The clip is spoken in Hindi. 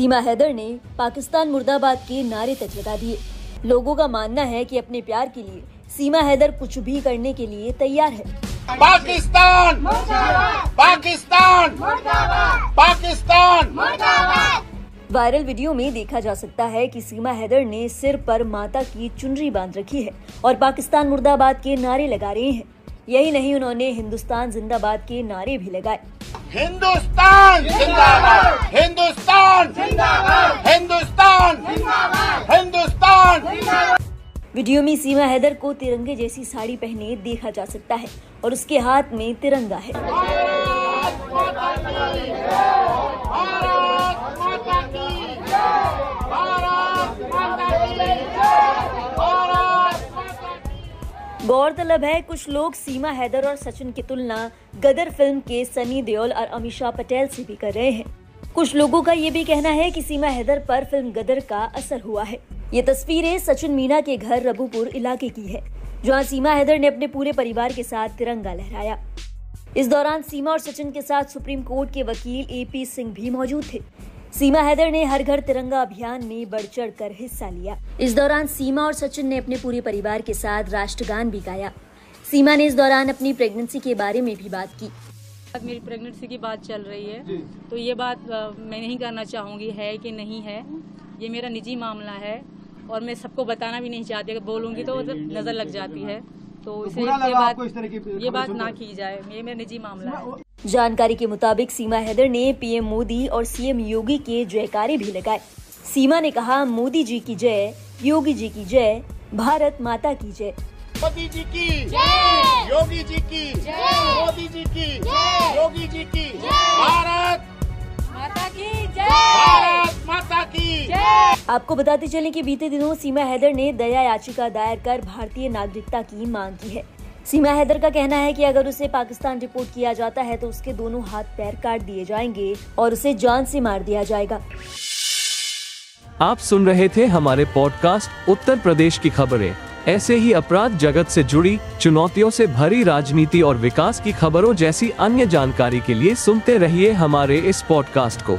सीमा हैदर ने पाकिस्तान मुर्दाबाद के नारे तक लगा दिए। लोगों का मानना है कि अपने प्यार के लिए सीमा हैदर कुछ भी करने के लिए तैयार है। पाकिस्तान! पाकिस्तान! पाकिस्तान! वायरल वीडियो में देखा जा सकता है कि सीमा हैदर ने सिर पर माता की चुनरी बाँध रखी है और पाकिस्तान मुर्दाबाद के नारे लगा रहे हैं। यही नहीं उन्होंने हिंदुस्तान जिंदाबाद के नारे भी लगाए। हिंदुस्तान जिंदाबाद। हिंदुस्तान। जिंदाबाद। हिंदुस्तान। जिंदाबाद। हिंदुस्तान। वीडियो में सीमा हैदर को तिरंगे जैसी साड़ी पहने देखा जा सकता है और उसके हाथ में तिरंगा है। गौरतलब है, कुछ लोग सीमा हैदर और सचिन की तुलना गदर फ़िल्म के सनी देओल और अमीषा पटेल से भी कर रहे हैं। कुछ लोगों का ये भी कहना है कि सीमा हैदर पर फ़िल्म गदर का असर हुआ है। ये तस्वीरें सचिन मीना के घर रबूपुर इलाके की है, जहाँ सीमा हैदर ने अपने पूरे परिवार के साथ तिरंगा लहराया। इस दौरान सीमा और सचिन के साथ सुप्रीम कोर्ट के वकील एपी सिंह भी मौजूद थे। सीमा हैदर ने हर घर तिरंगा अभियान में बढ़ चढ़ कर हिस्सा लिया। इस दौरान सीमा और सचिन ने अपने पूरे परिवार के साथ राष्ट्रगान भी गाया। सीमा ने इस दौरान अपनी प्रेगनेंसी के बारे में भी बात की। मेरी प्रेगनेंसी की बात चल रही है। तो ये बात मैं नहीं करना चाहूँगी है कि नहीं है ये मेरा निजी मामला है और मैं सबको बताना भी नहीं चाहती अगर बोलूँगी तो मतलब नज़र लग जाती है। तो इसे ये बात ये बात ना की जाए। ये मेरा निजी मामला है। जानकारी के मुताबिक सीमा हैदर ने पीएम मोदी और सीएम योगी के जयकारे भी लगाए। सीमा ने कहा मोदी जी की जय योगी जी की जय भारत माता की जय। मोदी जी की योगी जी की मोदी जी की योगी जी की भारत माता की जय! भारत माता की आपको बताते चलें कि बीते दिनों सीमा हैदर ने दया याचिका दायर कर भारतीय नागरिकता की मांग की है। सीमा हैदर का कहना है कि अगर उसे पाकिस्तान रिपोर्ट किया जाता है तो उसके दोनों हाथ पैर काट दिए जाएँगे और उसे जान से मार दिया जाएगा। आप सुन रहे थे हमारे पॉडकास्ट उत्तर प्रदेश की खबरें। ऐसे ही अपराध जगत से जुड़ी, चुनौतियों से भरी राजनीति और विकास की खबरों जैसी अन्य जानकारी के लिए सुनते रहिए हमारे इस पॉडकास्ट को।